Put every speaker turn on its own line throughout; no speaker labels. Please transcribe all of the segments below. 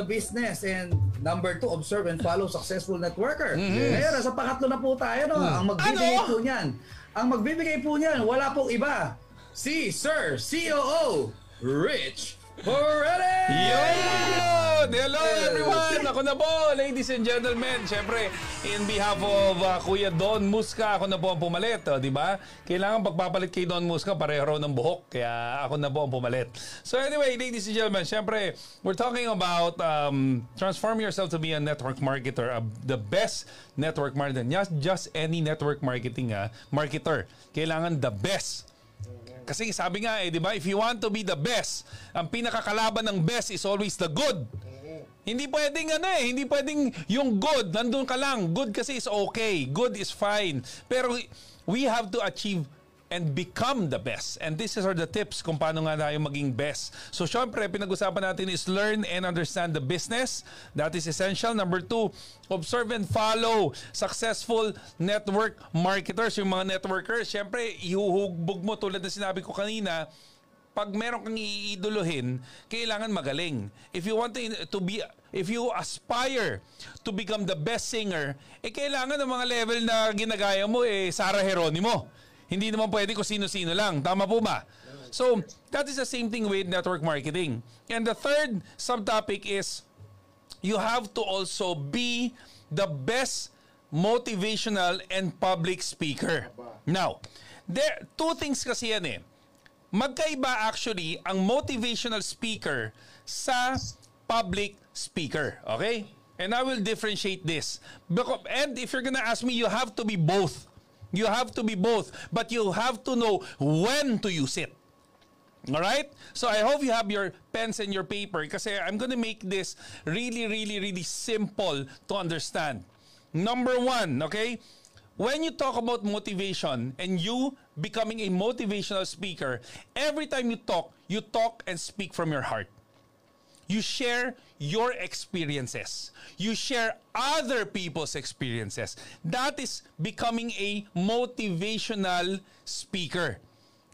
the business. And number two, observe and follow successful networker. Ngayon, nasa pangatlo na po tayo. No? Ang magbibigay
Ano?
po niyan. Ang magbibigay po niyan, wala pong iba. Si Sir COO Rich Moretti!
Yun! Hello everyone! Ako na po, ladies and gentlemen. Siyempre, in behalf of uh, Kuya Don Musca, ako na po ang pumalit. Oh, di ba? Kailangan pagpapalit kay Don Musca, pareho raw ng buhok. Kaya ako na po ang pumalit. So anyway, ladies and gentlemen, siyempre, we're talking about um, transform yourself to be a network marketer. Uh, the best network marketer. Not just any network marketing uh, marketer. Kailangan the best. Kasi sabi nga eh, di ba, if you want to be the best, ang pinakakalaban ng best is always the good. Hindi pwedeng ano eh, hindi pwedeng yung good, nandun ka lang. Good kasi is okay, good is fine. Pero we have to achieve and become the best. And this is are the tips kung paano nga tayo maging best. So syempre, pinag-usapan natin is learn and understand the business. That is essential. Number two, observe and follow successful network marketers. Yung mga networkers, syempre, ihuhugbog mo tulad na sinabi ko kanina, pag meron kang iidolohin, kailangan magaling. If you want to, to be if you aspire to become the best singer, eh kailangan ng mga level na ginagaya mo eh Sarah Geronimo. Hindi naman pwede kung sino-sino lang. Tama po ba? So, that is the same thing with network marketing. And the third subtopic is you have to also be the best motivational and public speaker. Now, there two things kasi yan eh. Magkaiba actually ang motivational speaker sa public speaker. Okay? And I will differentiate this. Because, and if you're gonna ask me, you have to be both. You have to be both. But you have to know when to use it. Alright? So I hope you have your pens and your paper kasi I'm gonna make this really, really, really simple to understand. Number one, okay? When you talk about motivation and you becoming a motivational speaker, every time you talk, you talk and speak from your heart. You share your experiences. You share other people's experiences. That is becoming a motivational speaker.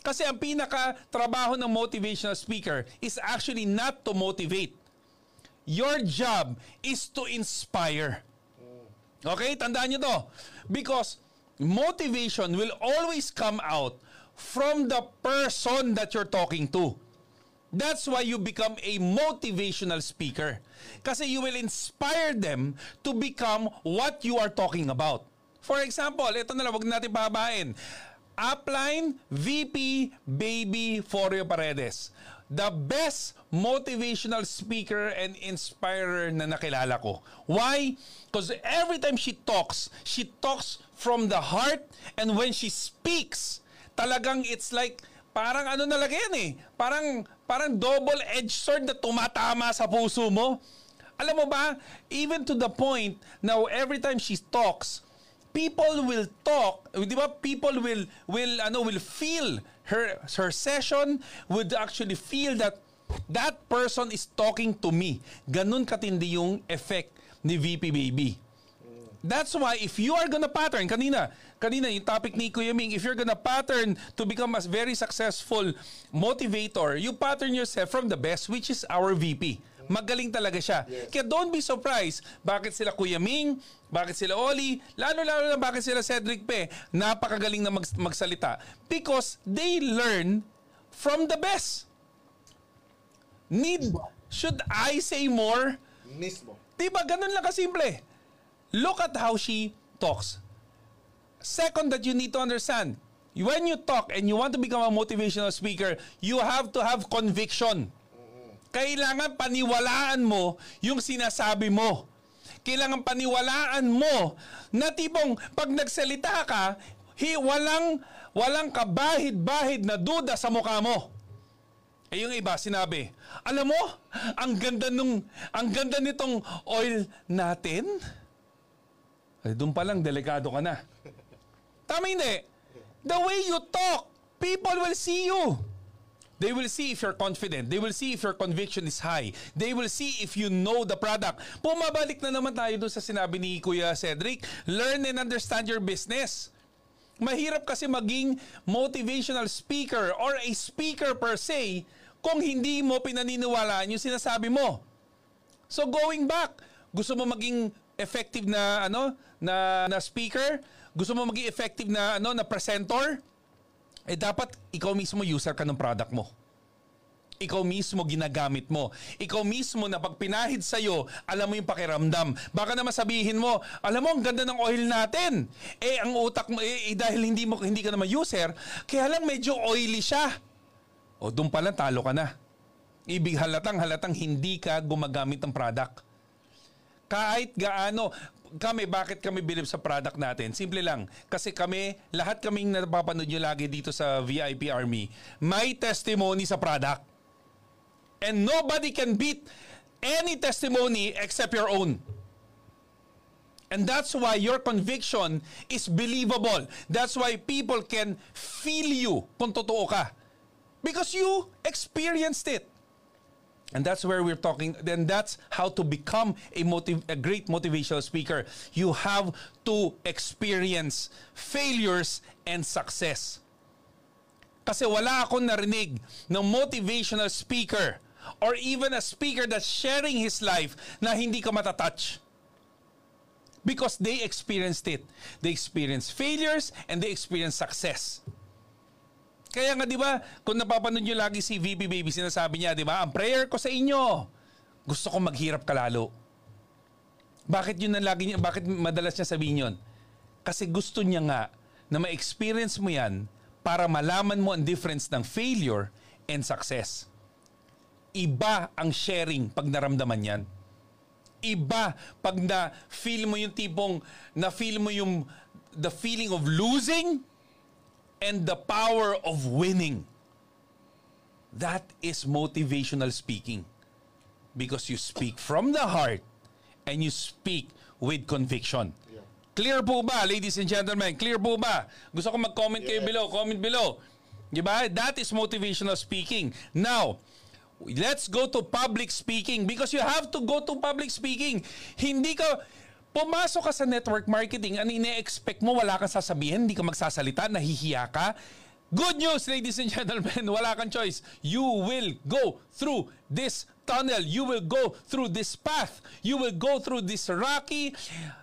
Kasi ang pinaka trabaho ng motivational speaker is actually not to motivate. Your job is to inspire. Okay, tandaan nyo to. Because motivation will always come out from the person that you're talking to. That's why you become a motivational speaker. Kasi you will inspire them to become what you are talking about. For example, ito na lang, wag natin pahabain. Upline VP Baby Forio Paredes. The best motivational speaker and inspirer na nakilala ko. Why? Because every time she talks, she talks from the heart and when she speaks, talagang it's like parang ano na yan eh. Parang, parang double-edged sword na tumatama sa puso mo. Alam mo ba, even to the point now every time she talks, people will talk, 'di ba? People will will ano will feel her her session would actually feel that that person is talking to me. Ganun katindi yung effect ni VP Baby. That's why if you are gonna pattern, kanina, kanina yung topic ni Kuya Ming, if you're gonna pattern to become a very successful motivator, you pattern yourself from the best, which is our VP. Magaling talaga siya. Kaya don't be surprised bakit sila Kuya Ming, bakit sila Oli, lalo-lalo na bakit sila Cedric Pe, napakagaling na mag- magsalita. Because they learn from the best. Need, should I say more?
Mismo.
Diba, ganun lang kasimple. Look at how she talks. Second that you need to understand, when you talk and you want to become a motivational speaker, you have to have conviction. Kailangan paniwalaan mo yung sinasabi mo. Kailangan paniwalaan mo na tipong pag nagsalita ka, hi, walang, walang kabahid-bahid na duda sa mukha mo. Eh yung iba sinabi, alam mo, ang ganda nung ang ganda nitong oil natin. Ay, doon pa lang delikado ka na. Tama hindi. The way you talk, people will see you. They will see if you're confident. They will see if your conviction is high. They will see if you know the product. Pumabalik na naman tayo doon sa sinabi ni Kuya Cedric. Learn and understand your business. Mahirap kasi maging motivational speaker or a speaker per se kung hindi mo pinaniniwalaan yung sinasabi mo. So going back, gusto mo maging effective na ano na na speaker, gusto mo maging effective na ano na presenter, eh dapat ikaw mismo user ka ng product mo. Ikaw mismo ginagamit mo. Ikaw mismo na pag pinahid sa'yo, alam mo yung pakiramdam. Baka naman sabihin mo, alam mo, ang ganda ng oil natin. Eh, ang utak mo, eh, eh, dahil hindi, mo, hindi ka naman user, kaya lang medyo oily siya. O, doon pala talo ka na. Ibig halatang halatang hindi ka gumagamit ng product. Kahit gaano, kami, bakit kami believe sa product natin? Simple lang. Kasi kami, lahat kaming napapanood nyo lagi dito sa VIP Army, may testimony sa product. And nobody can beat any testimony except your own. And that's why your conviction is believable. That's why people can feel you kung totoo ka. Because you experienced it. And that's where we're talking. Then that's how to become a, motiv- a great motivational speaker. You have to experience failures and success. Kasi wala akong narinig ng motivational speaker or even a speaker that's sharing his life na hindi ka matatouch. Because they experienced it. They experienced failures and they experienced success. Kaya nga 'di ba, kung napapanood niyo lagi si VP Baby sinasabi niya, 'di ba? Ang prayer ko sa inyo, gusto ko maghirap ka lalo. Bakit yun na lagi niya, bakit madalas niya sabihin yun? Kasi gusto niya nga na ma-experience mo yan para malaman mo ang difference ng failure and success. Iba ang sharing pag naramdaman yan. Iba pag na feel mo yung tipong na feel mo yung the feeling of losing and the power of winning. That is motivational speaking. Because you speak from the heart and you speak with conviction. Clear po ba, ladies and gentlemen? Clear po ba? Gusto ko mag-comment kayo below. Comment below. Diba? That is motivational speaking. Now, let's go to public speaking because you have to go to public speaking. Hindi ka, pumasok ka sa network marketing, ano ine-expect mo, wala kang sasabihin, hindi ka magsasalita, nahihiya ka. Good news, ladies and gentlemen, wala kang choice. You will go through this tunnel. You will go through this path. You will go through this rocky,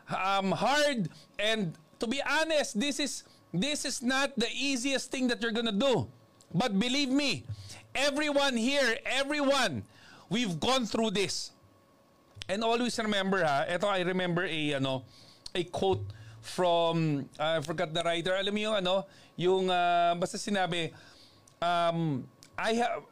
um, hard, and to be honest, this is this is not the easiest thing that you're gonna do. But believe me, everyone here, everyone, we've gone through this. And always remember ha, ito I remember a ano, a quote from uh, I forgot the writer. Alam mo yung ano, yung uh, basta sinabi um I have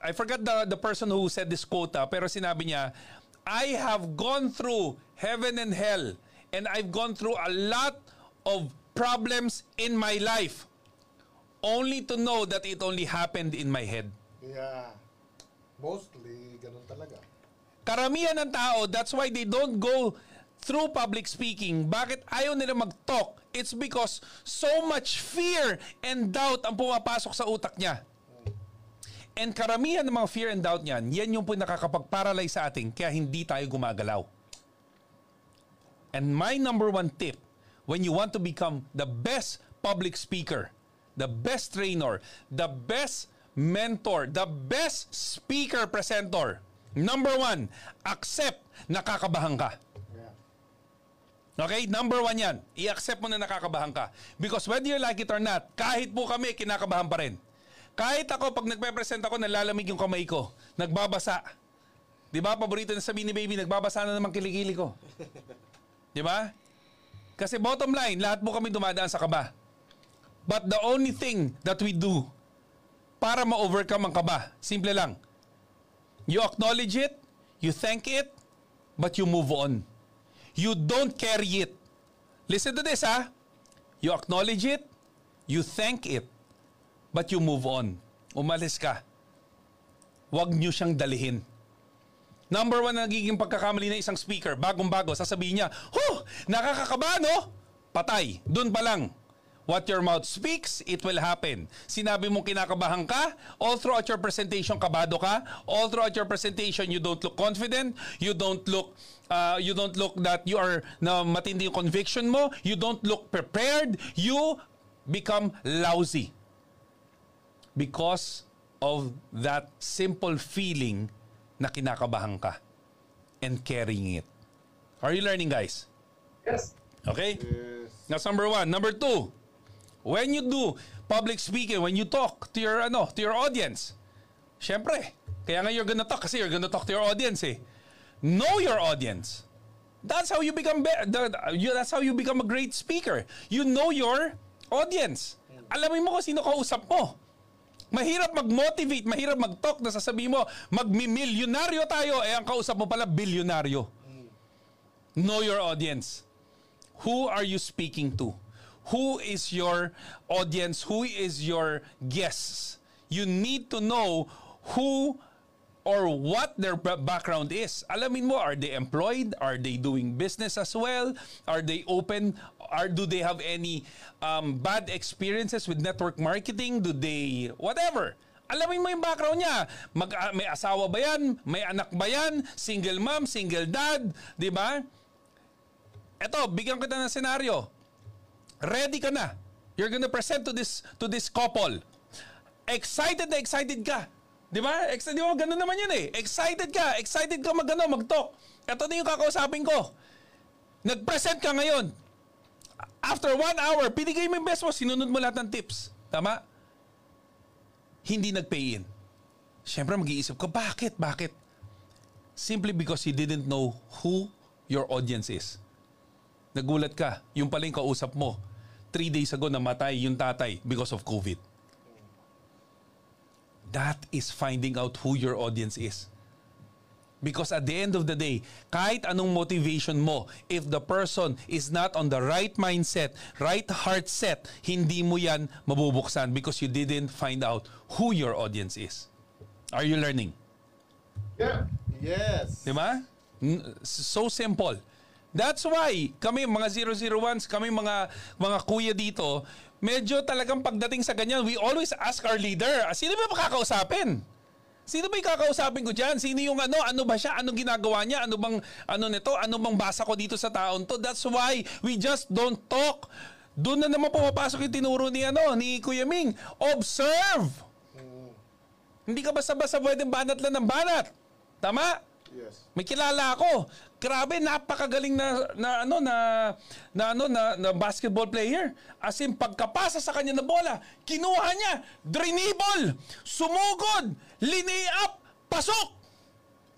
I forgot the the person who said this quote ha, pero sinabi niya I have gone through heaven and hell and I've gone through a lot of problems in my life only to know that it only happened in my head.
Yeah. Mostly, ganun talaga.
Karamihan ng tao, that's why they don't go through public speaking. Bakit ayaw nila mag-talk? It's because so much fear and doubt ang pumapasok sa utak niya. And karamihan ng mga fear and doubt niyan, yan yung po nakakapag-paralyze sa atin kaya hindi tayo gumagalaw. And my number one tip, when you want to become the best public speaker, the best trainer, the best mentor, the best speaker presenter, number one, accept nakakabahan ka. Okay? Number one yan. I-accept mo na nakakabahan ka. Because whether you like it or not, kahit po kami, kinakabahan pa rin. Kahit ako, pag nagpe-present ako, nalalamig yung kamay ko. Nagbabasa. Di ba? Paborito na sabihin ni baby, nagbabasa na naman kilikili ko. Di ba? Kasi bottom line, lahat po kami dumadaan sa kaba. But the only thing that we do para ma-overcome ang kaba, simple lang. You acknowledge it, you thank it, but you move on. You don't carry it. Listen to this ha. You acknowledge it, you thank it, but you move on. Umalis ka. Huwag niyo siyang dalihin. Number one na nagiging pagkakamali ng isang speaker, bagong-bago, sasabihin niya, Huh! Nakakakaba, no? Patay. Doon pa lang. What your mouth speaks, it will happen. Sinabi mong kinakabahan ka, all throughout your presentation, kabado ka. All throughout your presentation, you don't look confident. You don't look, uh, you don't look that you are na matindi yung conviction mo. You don't look prepared. You become lousy. Because of that simple feeling na kinakabahan ka. and carrying it. Are you learning, guys?
Yes.
Okay?
Yes.
That's number one. Number two, when you do public speaking, when you talk to your ano, to your audience, syempre, kaya nga you're gonna talk kasi you're gonna talk to your audience eh. Know your audience. That's how you become be- that's how you become a great speaker. You know your audience. Alamin mo kung sino kausap mo. Mahirap mag-motivate, mahirap mag-talk na sasabihin mo, magmi-milyonaryo tayo, eh ang kausap mo pala, bilyonaryo. Know your audience. Who are you speaking to? Who is your audience? Who is your guests? You need to know who or what their ba- background is. Alamin mo, are they employed? Are they doing business as well? Are they open? Are do they have any um, bad experiences with network marketing? Do they whatever? Alamin mo yung background niya. Mag, ah, may asawa ba yan? May anak ba yan? Single mom? Single dad? Di ba? Eto, bigyan kita ng senaryo. Ready ka na. You're gonna present to this to this couple. Excited na excited ka. Di ba? Ex- di ba? Ganun naman yun eh. Excited ka. Excited ka mag, ano, mag-talk. Ito na yung kakausapin ko. Nag-present ka ngayon. After one hour, binigay mo yung best mo, sinunod mo lahat ng tips. Tama? Hindi nag-pay in. Siyempre mag-iisip ka, bakit? Bakit? Simply because you didn't know who your audience is. Nagulat ka, yung pala yung kausap mo. Three days ago namatay yung tatay because of COVID. That is finding out who your audience is. Because at the end of the day, kahit anong motivation mo, if the person is not on the right mindset, right heart set, hindi mo yan mabubuksan because you didn't find out who your audience is. Are you learning?
Yeah.
Yes.
Di ba? So simple. That's why kami mga 001s, kami mga mga kuya dito, medyo talagang pagdating sa ganyan, we always ask our leader, "Ah, sino ba makakausapin? Sino ba yung kakausapin ko dyan? Sino yung ano? Ano ba siya? Anong ginagawa niya? Ano bang ano nito? Ano bang basa ko dito sa taon to? That's why we just don't talk. Doon na naman pumapasok yung tinuro ni ano ni Kuya Ming. Observe. Hindi ka basta-basta pwedeng banat lang ng banat. Tama?
Yes.
May kilala ako. Grabe, napakagaling na na ano na na ano na, na basketball player. As in pagkapasa sa kanya na bola, kinuha niya, drinibol, sumugod, linay up, pasok.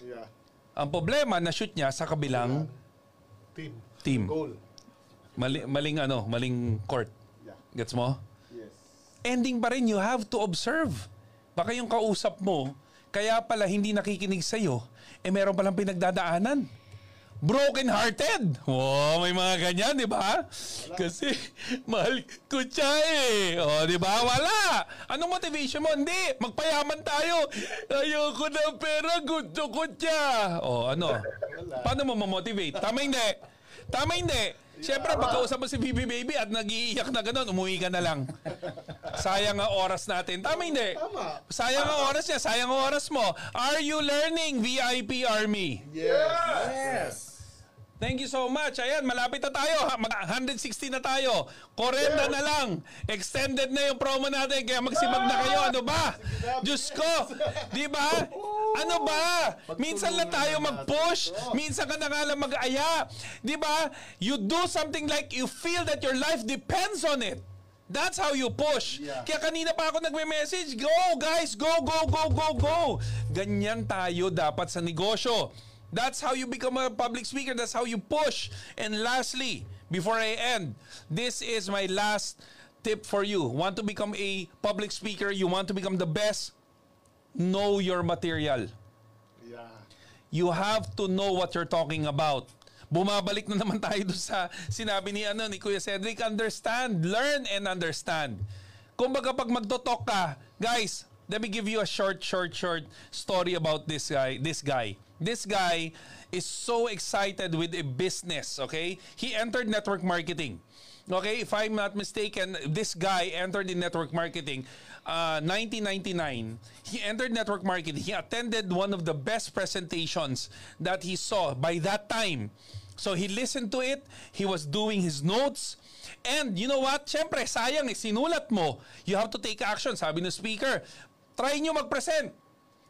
Yeah.
Ang problema na shoot niya sa kabilang
Team.
Team.
Goal.
mali, maling ano, maling court.
Yeah.
Gets mo?
Yes.
ending pa rin, you have to observe. Baka yung kausap mo, kaya pala hindi nakikinig sa'yo, eh meron palang pinagdadaanan. Broken hearted. Wow, may mga ganyan, di ba? Kasi mahal ko siya eh. O, di ba? Wala. Anong motivation mo? Hindi. Magpayaman tayo. Ayoko ng pera. Gusto ko siya. O, ano? Paano mo mamotivate? Tama hindi. Tama hindi. Siyempre, pagkausap mo si Bibi Baby at nag-iiyak na gano'n, umuwi ka na lang. Sayang ang oras natin. Tama hindi?
Tama.
Sayang ang oras niya. Sayang ang oras mo. Are you learning, VIP Army?
Yes.
Yes.
Thank you so much. Ayan, malapit na tayo. Ha? Mag 160 na tayo. 40 na lang. Extended na yung promo natin. Kaya magsibag na kayo. Ano ba? Diyos ko. Di ba? Ano ba? Minsan lang tayo mag-push. Minsan ka na nga lang mag-aya. Di ba? You do something like you feel that your life depends on it. That's how you push.
Yeah.
Kaya kanina pa ako nagme-message, go guys, go, go, go, go, go. Ganyan tayo dapat sa negosyo. That's how you become a public speaker. That's how you push. And lastly, before I end, this is my last tip for you. Want to become a public speaker? You want to become the best? Know your material.
Yeah.
You have to know what you're talking about. Bumabalik na naman tayo doon sa sinabi ni ano ni Kuya Cedric, understand, learn and understand. Kumbaga pag magto-talk ka, guys, let me give you a short short short story about this guy, this guy. This guy is so excited with a business, okay? He entered network marketing. Okay, if I'm not mistaken, this guy entered in network marketing uh, 1999. He entered network marketing. He attended one of the best presentations that he saw by that time. So he listened to it. He was doing his notes. And you know what? Siyempre, sayang eh, sinulat mo. You have to take action. Sabi ng speaker, try nyo mag-present.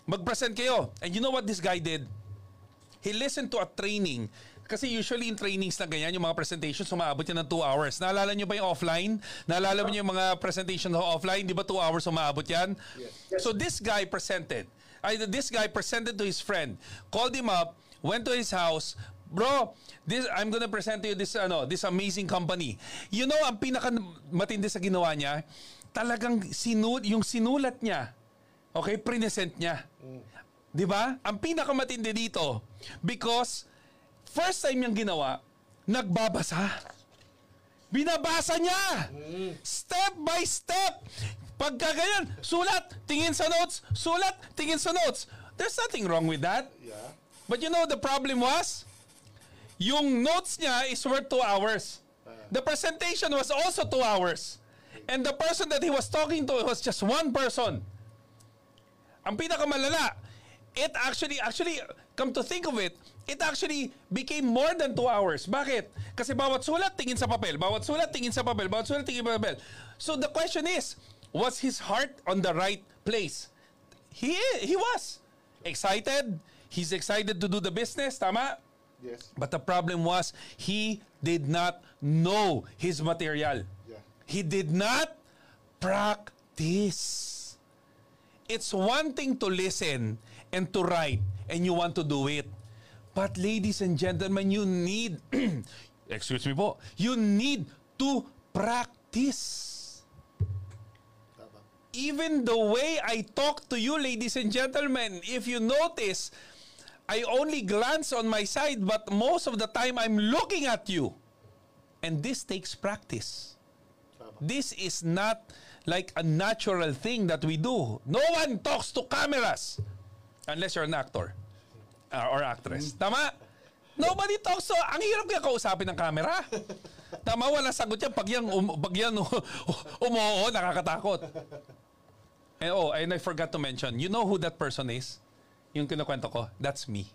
Mag-present kayo. And you know what this guy did? he listened to a training. Kasi usually in trainings na ganyan, yung mga presentations, umaabot yan ng 2 hours. Naalala nyo ba yung offline? Naalala mo yung mga presentation offline? Di ba 2 hours umaabot yan? So this guy presented. I, this guy presented to his friend. Called him up, went to his house, Bro, this I'm gonna present to you this ano, this amazing company. You know, ang pinaka matindi sa ginawa niya, talagang sinu yung sinulat niya. Okay, present niya. 'Di ba? Ang pinakamatindi dito because first time niyang ginawa, nagbabasa. Binabasa niya. Step by step. Pagka ganyan, sulat, tingin sa notes, sulat, tingin sa notes. There's nothing wrong with that.
Yeah.
But you know the problem was? Yung notes niya is worth two hours. The presentation was also two hours. And the person that he was talking to was just one person. Ang pinakamalala, it actually, actually, come to think of it, it actually became more than two hours. Bakit? Kasi bawat sulat, tingin sa papel. Bawat sulat, tingin sa papel. Bawat sulat, tingin sa papel. So the question is, was his heart on the right place? He, he was. Excited. He's excited to do the business. Tama?
Yes.
But the problem was he did not know his material.
Yeah.
He did not practice. It's one thing to listen and to write and you want to do it. But ladies and gentlemen, you need excuse me po, you need to practice. Even the way I talk to you, ladies and gentlemen, if you notice, I only glance on my side, but most of the time I'm looking at you. And this takes practice. This is not like a natural thing that we do. No one talks to cameras unless you're an actor uh, or actress. Tama? Nobody talks to... Ang hirap kaya kausapin ng camera. Tama, wala sagot yan. Pag yan, um, pag yan umuo, nakakatakot. And, oh, and I forgot to mention, you know who that person is? Yung kinukwento ko, that's me.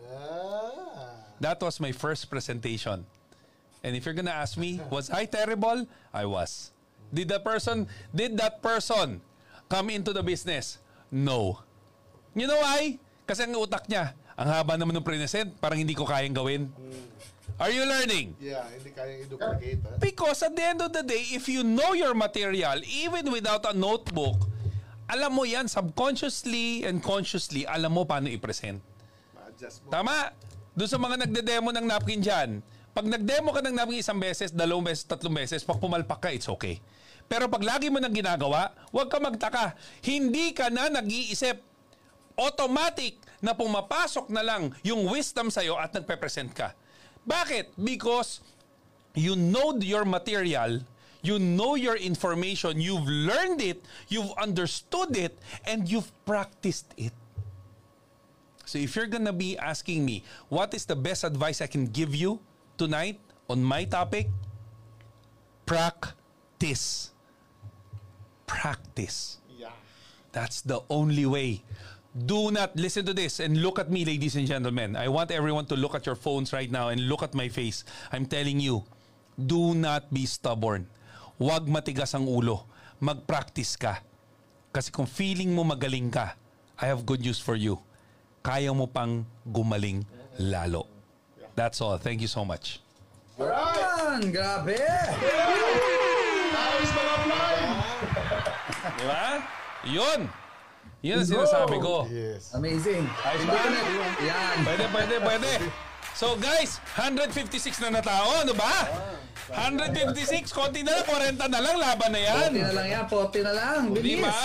Ah.
That was my first presentation. And if you're gonna ask me, was I terrible? I was. Did the person, did that person come into the business? No. You know why? Kasi ang utak niya, ang haba naman ng present, parang hindi ko kayang gawin. Are you learning?
Yeah, hindi kayang i-duplicate. Ha?
Because at the end of the day, if you know your material, even without a notebook, alam mo yan, subconsciously and consciously, alam mo paano i-present.
Ma-adjust mo.
Tama. Doon sa mga nagde-demo ng napkin dyan, pag nag-demo ka ng napkin isang beses, dalawang beses, tatlong beses, pag pumalpak ka, it's okay. Pero pag lagi mo nang ginagawa, huwag ka magtaka. Hindi ka na nag-iisip. Automatic na pumapasok na lang yung wisdom sa'yo at nagpe-present ka. Bakit? Because you know your material, you know your information, you've learned it, you've understood it, and you've practiced it. So if you're gonna be asking me, what is the best advice I can give you tonight on my topic? Practice. Practice.
Yeah.
That's the only way. Do not listen to this and look at me, ladies and gentlemen. I want everyone to look at your phones right now and look at my face. I'm telling you, do not be stubborn. Huwag matigas ang ulo. Mag-practice ka. Kasi kung feeling mo magaling ka, I have good news for you. Kaya mo pang gumaling lalo. That's all. Thank you so much.
Yan! Grabe!
Ayos mga fly!
Di ba? Yun. Yun ang sinasabi ko.
Yes.
Amazing.
Ayos ba?
Yan.
Pwede, pwede, pwede. So guys, 156 na na tao, ano ba? 156, konti na lang, 40 na lang, laban na yan.
40 na lang yan, 40 na lang.
Di
Bilis.
ba?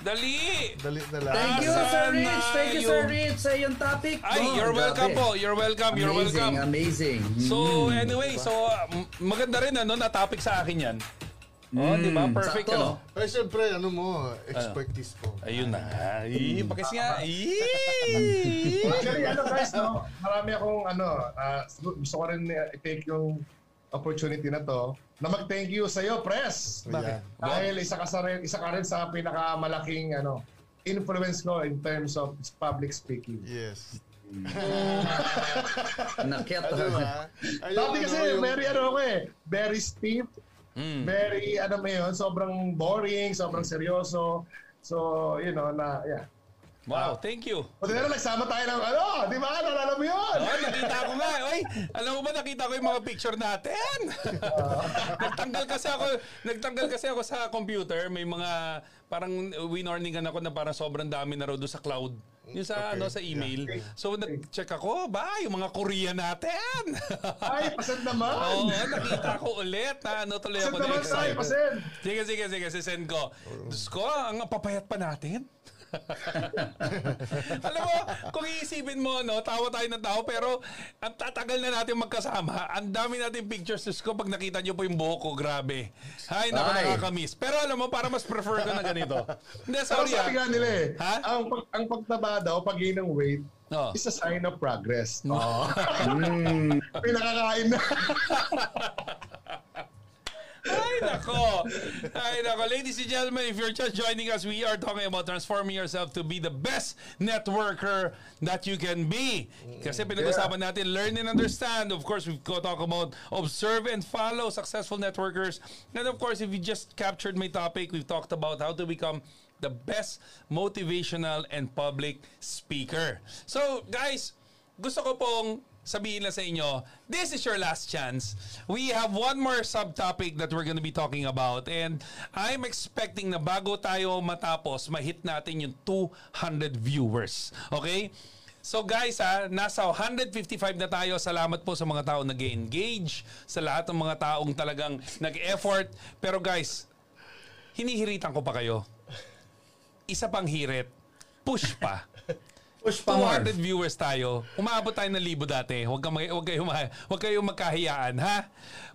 Dali.
Dali na lang.
Thank you, Sir
na
Rich. Thank you, Sir Rich, sa iyong topic.
Ay,
Oh,
you're welcome po. You're welcome. You're
Amazing,
welcome.
amazing.
So
Mm.
anyway, so maganda rin ano na topic sa akin yan. Oh, di ba? Perfect
sakto.
ano.
Pero syempre, ano mo, expertise mo.
Ayun na. Ay, pakis nga. Ay.
Actually, ano guys, no? Marami akong ano, ah, gusto ko rin uh, i-take yung opportunity na to na mag-thank you sa iyo, press.
Bakit?
Dahil isa ka sa rin, isa ka rin sa pinakamalaking ano, influence ko in terms of public speaking.
Yes.
Nakyat.
Ano ba?
Dati
ano,
kasi
yung-
very ano ako eh, very stiff,
Mm.
very ano mo yun, sobrang boring, sobrang seryoso. So, you know, na, yeah.
Wow, thank you.
Buti na lang, nagsama tayo ng ano, di ba? Nalala mo yun?
Oh, nakita ko nga. Oy, alam mo ba nakita ko yung mga picture natin? nagtanggal kasi ako, nagtanggal kasi ako sa computer, may mga parang winorningan ako na parang sobrang dami na raw doon sa cloud. Yung sa ano sa email. So nag-check ako, ba, yung mga Korean natin.
Ay, pasend naman.
Oo, nakita ko ulit na ano tuloy
Pasend
ako na
naman
excited.
pasend.
Sige, sige, sige, sisend ko. Diyos ko, ang papayat pa natin. Alam mo, kung iisipin mo, no, tawa tayo ng tao, pero ang tatagal na natin magkasama, ang dami natin pictures, Diyos ko, pag nakita nyo po yung buhok ko, grabe. Ay, naku, nakakamiss. Pero alam mo, para mas prefer ko na ganito. Hindi, sorry
sabi
ah.
nga nila eh,
Ha?
ang, pag, ang pagtaba daw, pag-gain ng weight,
Oh.
is a sign of progress. Oh. May nakakain na.
Ay, nako. Ay, nako. Ladies and gentlemen, if you're just joining us, we are talking about transforming yourself to be the best networker that you can be. Kasi pinag-usapan natin, learn and understand. Of course, we've got talk about observe and follow successful networkers. And of course, if you just captured my topic, we've talked about how to become the best motivational and public speaker. So, guys, gusto ko pong sabihin na sa inyo, this is your last chance. We have one more subtopic that we're gonna be talking about and I'm expecting na bago tayo matapos, mahit natin yung 200 viewers. Okay? So guys ha, nasa 155 na tayo. Salamat po sa mga taong nag engage sa lahat ng mga taong talagang nag-effort. Pero guys, hinihiritan ko pa kayo. Isa pang hirit, push pa.
Push pa more.
200 viewers tayo. Umabot tayo ng libo dati. Huwag, ka, mag- huwag, kayo, ma- huwag kayong magkahiyaan, ha?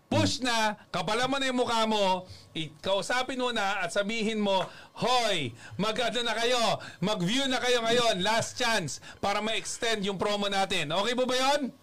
Push na, kapalan mo na yung mukha mo, ikausapin mo na at sabihin mo, Hoy, mag-ano na kayo, mag-view na kayo ngayon, last chance, para ma-extend yung promo natin. Okay po ba yon?